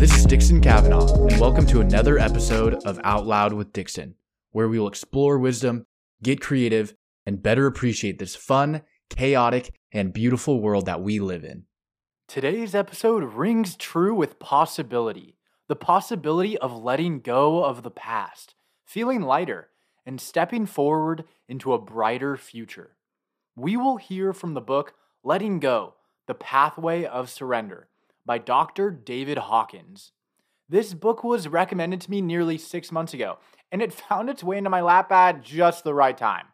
This is Dixon Kavanaugh, and welcome to another episode of Out Loud with Dixon, where we will explore wisdom, get creative, and better appreciate this fun, chaotic, and beautiful world that we live in. Today's episode rings true with possibility the possibility of letting go of the past, feeling lighter, and stepping forward into a brighter future. We will hear from the book Letting Go The Pathway of Surrender by Dr. David Hawkins. This book was recommended to me nearly six months ago, and it found its way into my lap at just the right time.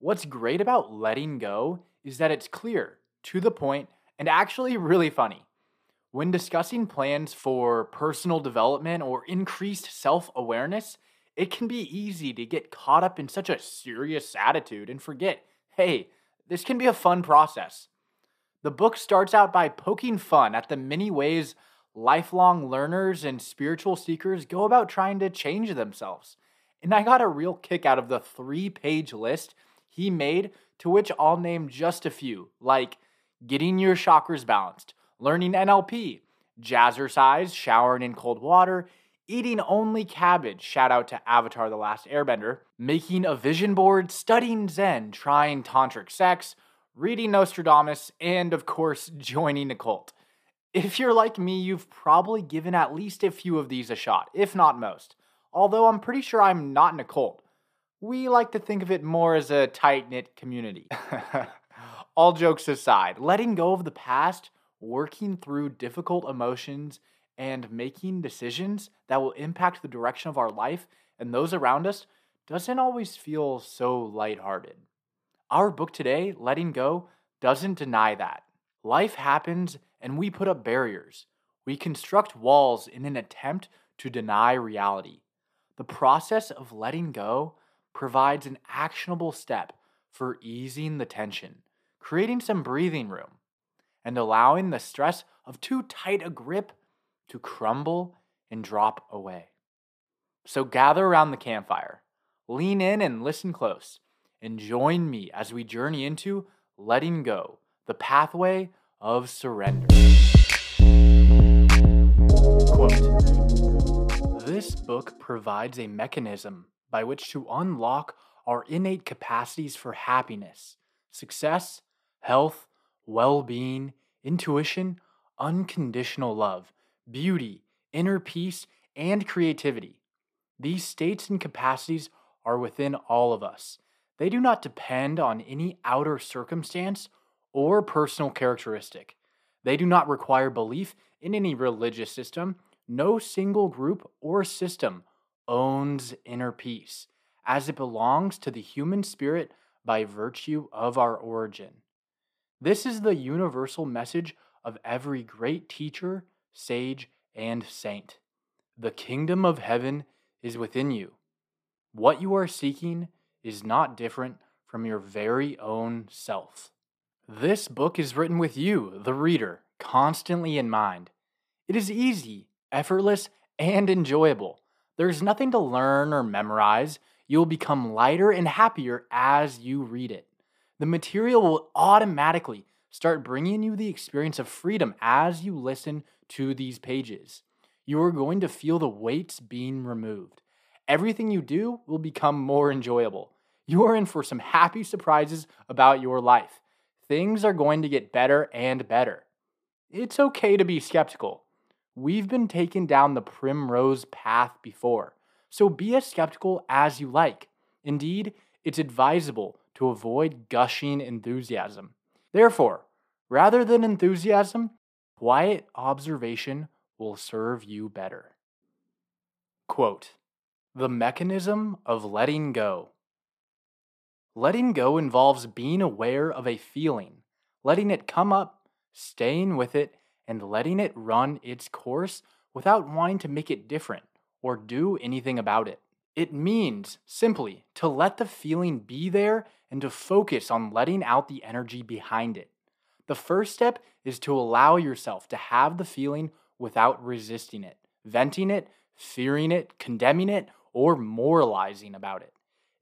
What's great about letting go is that it's clear, to the point, and actually really funny. When discussing plans for personal development or increased self awareness, it can be easy to get caught up in such a serious attitude and forget hey, this can be a fun process. The book starts out by poking fun at the many ways lifelong learners and spiritual seekers go about trying to change themselves. And I got a real kick out of the three page list he made, to which I'll name just a few, like getting your chakras balanced, learning NLP, jazzercise, showering in cold water, eating only cabbage, shout out to Avatar The Last Airbender, making a vision board, studying Zen, trying tantric sex, reading Nostradamus, and of course, joining a cult. If you're like me, you've probably given at least a few of these a shot, if not most. Although I'm pretty sure I'm not in a cult. We like to think of it more as a tight knit community. All jokes aside, letting go of the past working through difficult emotions and making decisions that will impact the direction of our life and those around us doesn't always feel so lighthearted. Our book today, Letting Go, doesn't deny that. Life happens and we put up barriers. We construct walls in an attempt to deny reality. The process of letting go provides an actionable step for easing the tension, creating some breathing room, and allowing the stress of too tight a grip to crumble and drop away. So gather around the campfire, lean in and listen close, and join me as we journey into letting go, the pathway of surrender. Quote This book provides a mechanism by which to unlock our innate capacities for happiness, success, health, well being, intuition, unconditional love, beauty, inner peace, and creativity. These states and capacities are within all of us. They do not depend on any outer circumstance or personal characteristic. They do not require belief in any religious system. No single group or system owns inner peace, as it belongs to the human spirit by virtue of our origin. This is the universal message of every great teacher, sage, and saint. The kingdom of heaven is within you. What you are seeking is not different from your very own self. This book is written with you, the reader, constantly in mind. It is easy, effortless, and enjoyable. There's nothing to learn or memorize. You'll become lighter and happier as you read it the material will automatically start bringing you the experience of freedom as you listen to these pages. You are going to feel the weights being removed. Everything you do will become more enjoyable. You are in for some happy surprises about your life. Things are going to get better and better. It's okay to be skeptical. We've been taken down the primrose path before, so be as skeptical as you like. Indeed, it's advisable to avoid gushing enthusiasm. Therefore, rather than enthusiasm, quiet observation will serve you better. Quote The mechanism of letting go. Letting go involves being aware of a feeling, letting it come up, staying with it, and letting it run its course without wanting to make it different or do anything about it. It means simply to let the feeling be there and to focus on letting out the energy behind it. The first step is to allow yourself to have the feeling without resisting it, venting it, fearing it, condemning it, or moralizing about it.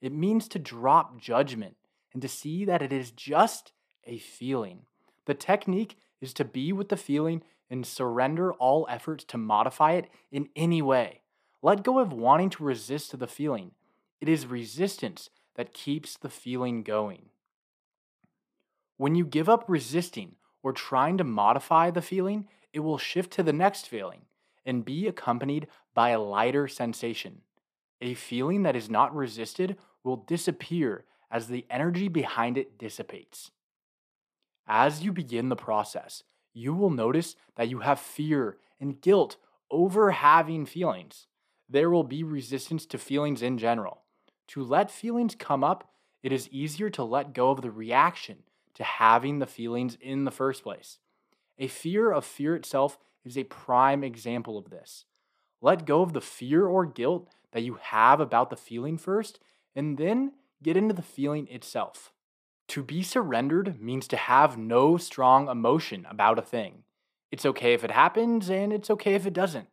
It means to drop judgment and to see that it is just a feeling. The technique is to be with the feeling and surrender all efforts to modify it in any way. Let go of wanting to resist the feeling. It is resistance that keeps the feeling going. When you give up resisting or trying to modify the feeling, it will shift to the next feeling and be accompanied by a lighter sensation. A feeling that is not resisted will disappear as the energy behind it dissipates. As you begin the process, you will notice that you have fear and guilt over having feelings. There will be resistance to feelings in general. To let feelings come up, it is easier to let go of the reaction to having the feelings in the first place. A fear of fear itself is a prime example of this. Let go of the fear or guilt that you have about the feeling first, and then get into the feeling itself. To be surrendered means to have no strong emotion about a thing. It's okay if it happens, and it's okay if it doesn't.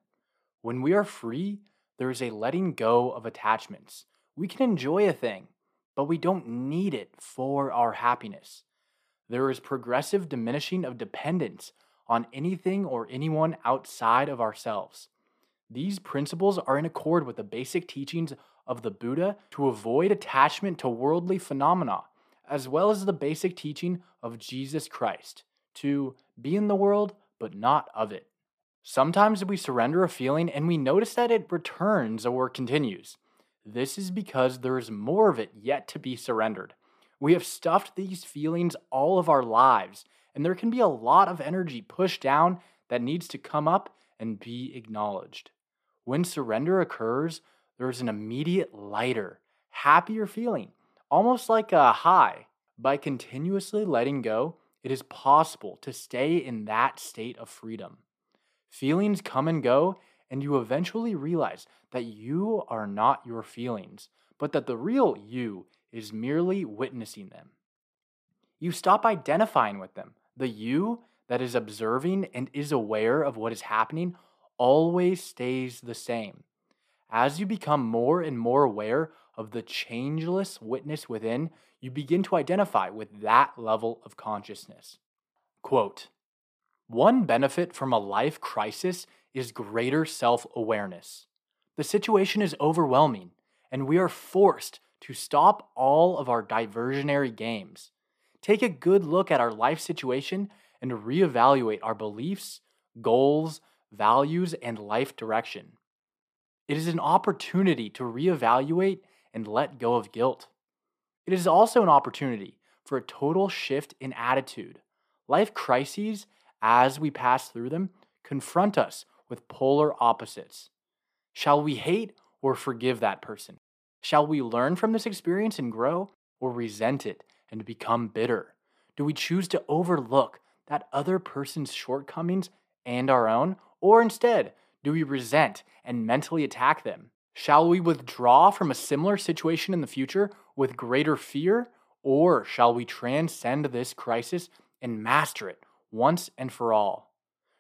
When we are free, there is a letting go of attachments. We can enjoy a thing, but we don't need it for our happiness. There is progressive diminishing of dependence on anything or anyone outside of ourselves. These principles are in accord with the basic teachings of the Buddha to avoid attachment to worldly phenomena, as well as the basic teaching of Jesus Christ to be in the world but not of it. Sometimes we surrender a feeling and we notice that it returns or continues. This is because there is more of it yet to be surrendered. We have stuffed these feelings all of our lives, and there can be a lot of energy pushed down that needs to come up and be acknowledged. When surrender occurs, there is an immediate lighter, happier feeling, almost like a high. By continuously letting go, it is possible to stay in that state of freedom. Feelings come and go, and you eventually realize that you are not your feelings, but that the real you is merely witnessing them. You stop identifying with them. The you that is observing and is aware of what is happening always stays the same. As you become more and more aware of the changeless witness within, you begin to identify with that level of consciousness. Quote One benefit from a life crisis is greater self awareness. The situation is overwhelming, and we are forced to stop all of our diversionary games. Take a good look at our life situation and reevaluate our beliefs, goals, values, and life direction. It is an opportunity to reevaluate and let go of guilt. It is also an opportunity for a total shift in attitude. Life crises, as we pass through them, confront us with polar opposites. Shall we hate or forgive that person? Shall we learn from this experience and grow, or resent it and become bitter? Do we choose to overlook that other person's shortcomings and our own, or instead, do we resent and mentally attack them? Shall we withdraw from a similar situation in the future with greater fear, or shall we transcend this crisis and master it once and for all?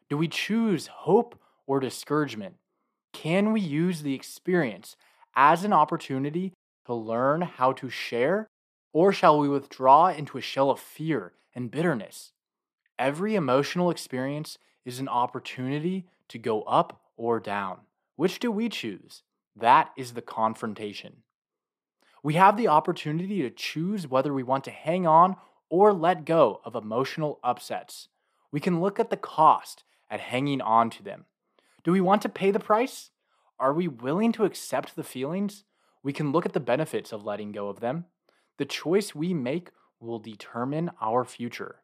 Do we choose hope or discouragement? Can we use the experience as an opportunity to learn how to share, or shall we withdraw into a shell of fear and bitterness? Every emotional experience is an opportunity to go up or down. Which do we choose? That is the confrontation. We have the opportunity to choose whether we want to hang on or let go of emotional upsets. We can look at the cost at hanging on to them. Do we want to pay the price? Are we willing to accept the feelings? We can look at the benefits of letting go of them. The choice we make will determine our future.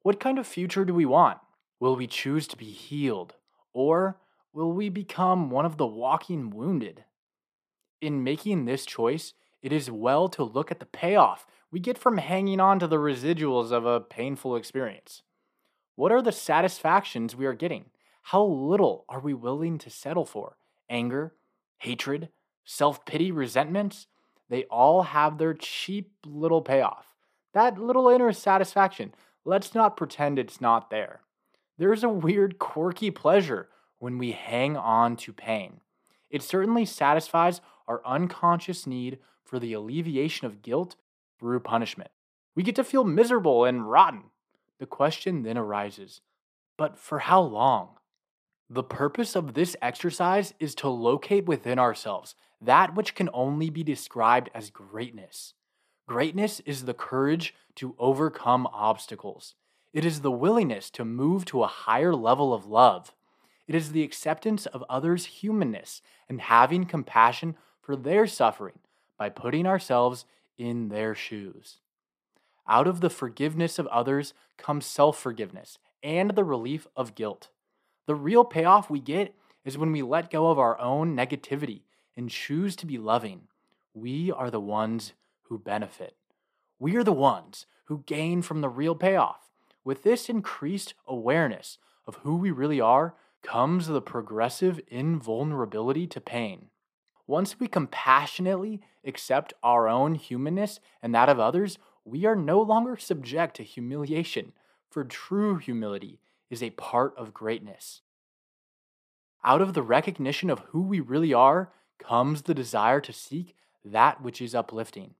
What kind of future do we want? Will we choose to be healed? Or will we become one of the walking wounded? In making this choice, it is well to look at the payoff we get from hanging on to the residuals of a painful experience. What are the satisfactions we are getting? How little are we willing to settle for? anger, hatred, self pity, resentments, they all have their cheap little payoff. That little inner satisfaction, let's not pretend it's not there. There's a weird, quirky pleasure when we hang on to pain. It certainly satisfies our unconscious need for the alleviation of guilt through punishment. We get to feel miserable and rotten. The question then arises but for how long? The purpose of this exercise is to locate within ourselves that which can only be described as greatness. Greatness is the courage to overcome obstacles. It is the willingness to move to a higher level of love. It is the acceptance of others' humanness and having compassion for their suffering by putting ourselves in their shoes. Out of the forgiveness of others comes self forgiveness and the relief of guilt. The real payoff we get is when we let go of our own negativity and choose to be loving. We are the ones who benefit. We are the ones who gain from the real payoff. With this increased awareness of who we really are comes the progressive invulnerability to pain. Once we compassionately accept our own humanness and that of others, we are no longer subject to humiliation, for true humility is a part of greatness. Out of the recognition of who we really are comes the desire to seek that which is uplifting.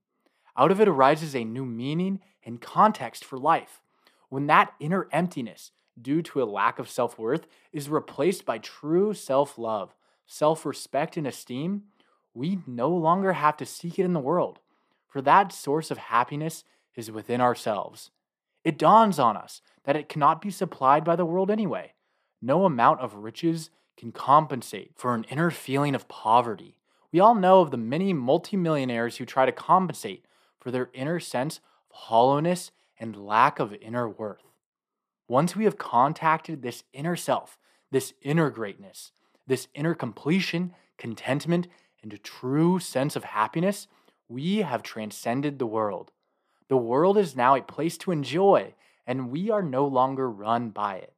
Out of it arises a new meaning and context for life. When that inner emptiness, due to a lack of self worth, is replaced by true self love, self respect, and esteem, we no longer have to seek it in the world, for that source of happiness is within ourselves. It dawns on us that it cannot be supplied by the world anyway. No amount of riches can compensate for an inner feeling of poverty. We all know of the many multimillionaires who try to compensate for their inner sense of hollowness and lack of inner worth. Once we have contacted this inner self, this inner greatness, this inner completion, contentment, and a true sense of happiness, we have transcended the world. The world is now a place to enjoy and we are no longer run by it.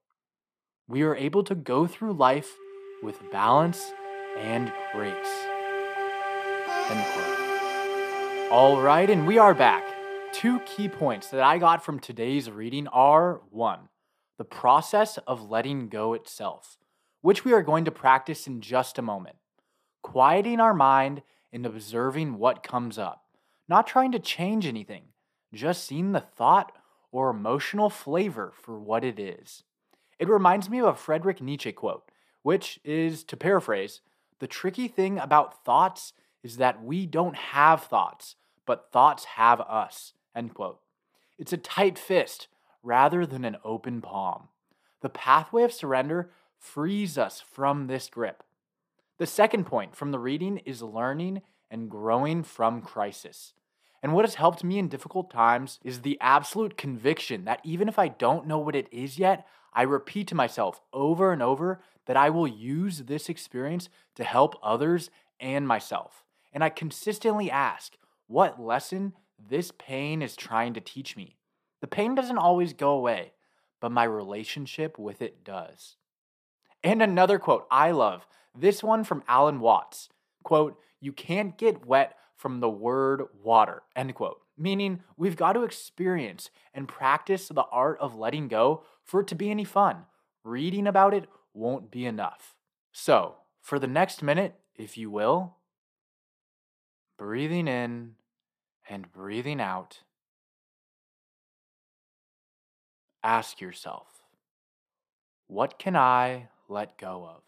We are able to go through life with balance and grace. All right, and we are back. Two key points that I got from today's reading are one, the process of letting go itself, which we are going to practice in just a moment. Quieting our mind and observing what comes up, not trying to change anything, just seeing the thought or emotional flavor for what it is. It reminds me of a Friedrich Nietzsche quote, which is, to paraphrase, the tricky thing about thoughts is that we don't have thoughts, but thoughts have us. End quote. It's a tight fist rather than an open palm. The pathway of surrender frees us from this grip. The second point from the reading is learning and growing from crisis. And what has helped me in difficult times is the absolute conviction that even if I don't know what it is yet, I repeat to myself over and over that I will use this experience to help others and myself. And I consistently ask what lesson this pain is trying to teach me. The pain doesn't always go away, but my relationship with it does. And another quote I love, this one from Alan Watts. Quote, you can't get wet from the word water, end quote. Meaning, we've got to experience and practice the art of letting go for it to be any fun. Reading about it won't be enough. So, for the next minute, if you will, breathing in and breathing out, ask yourself, what can I let go of?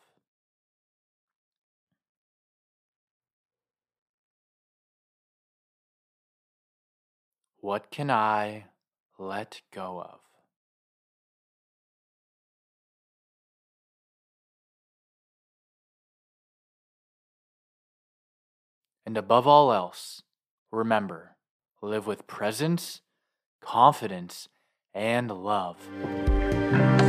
What can I let go of? And above all else, remember live with presence, confidence, and love.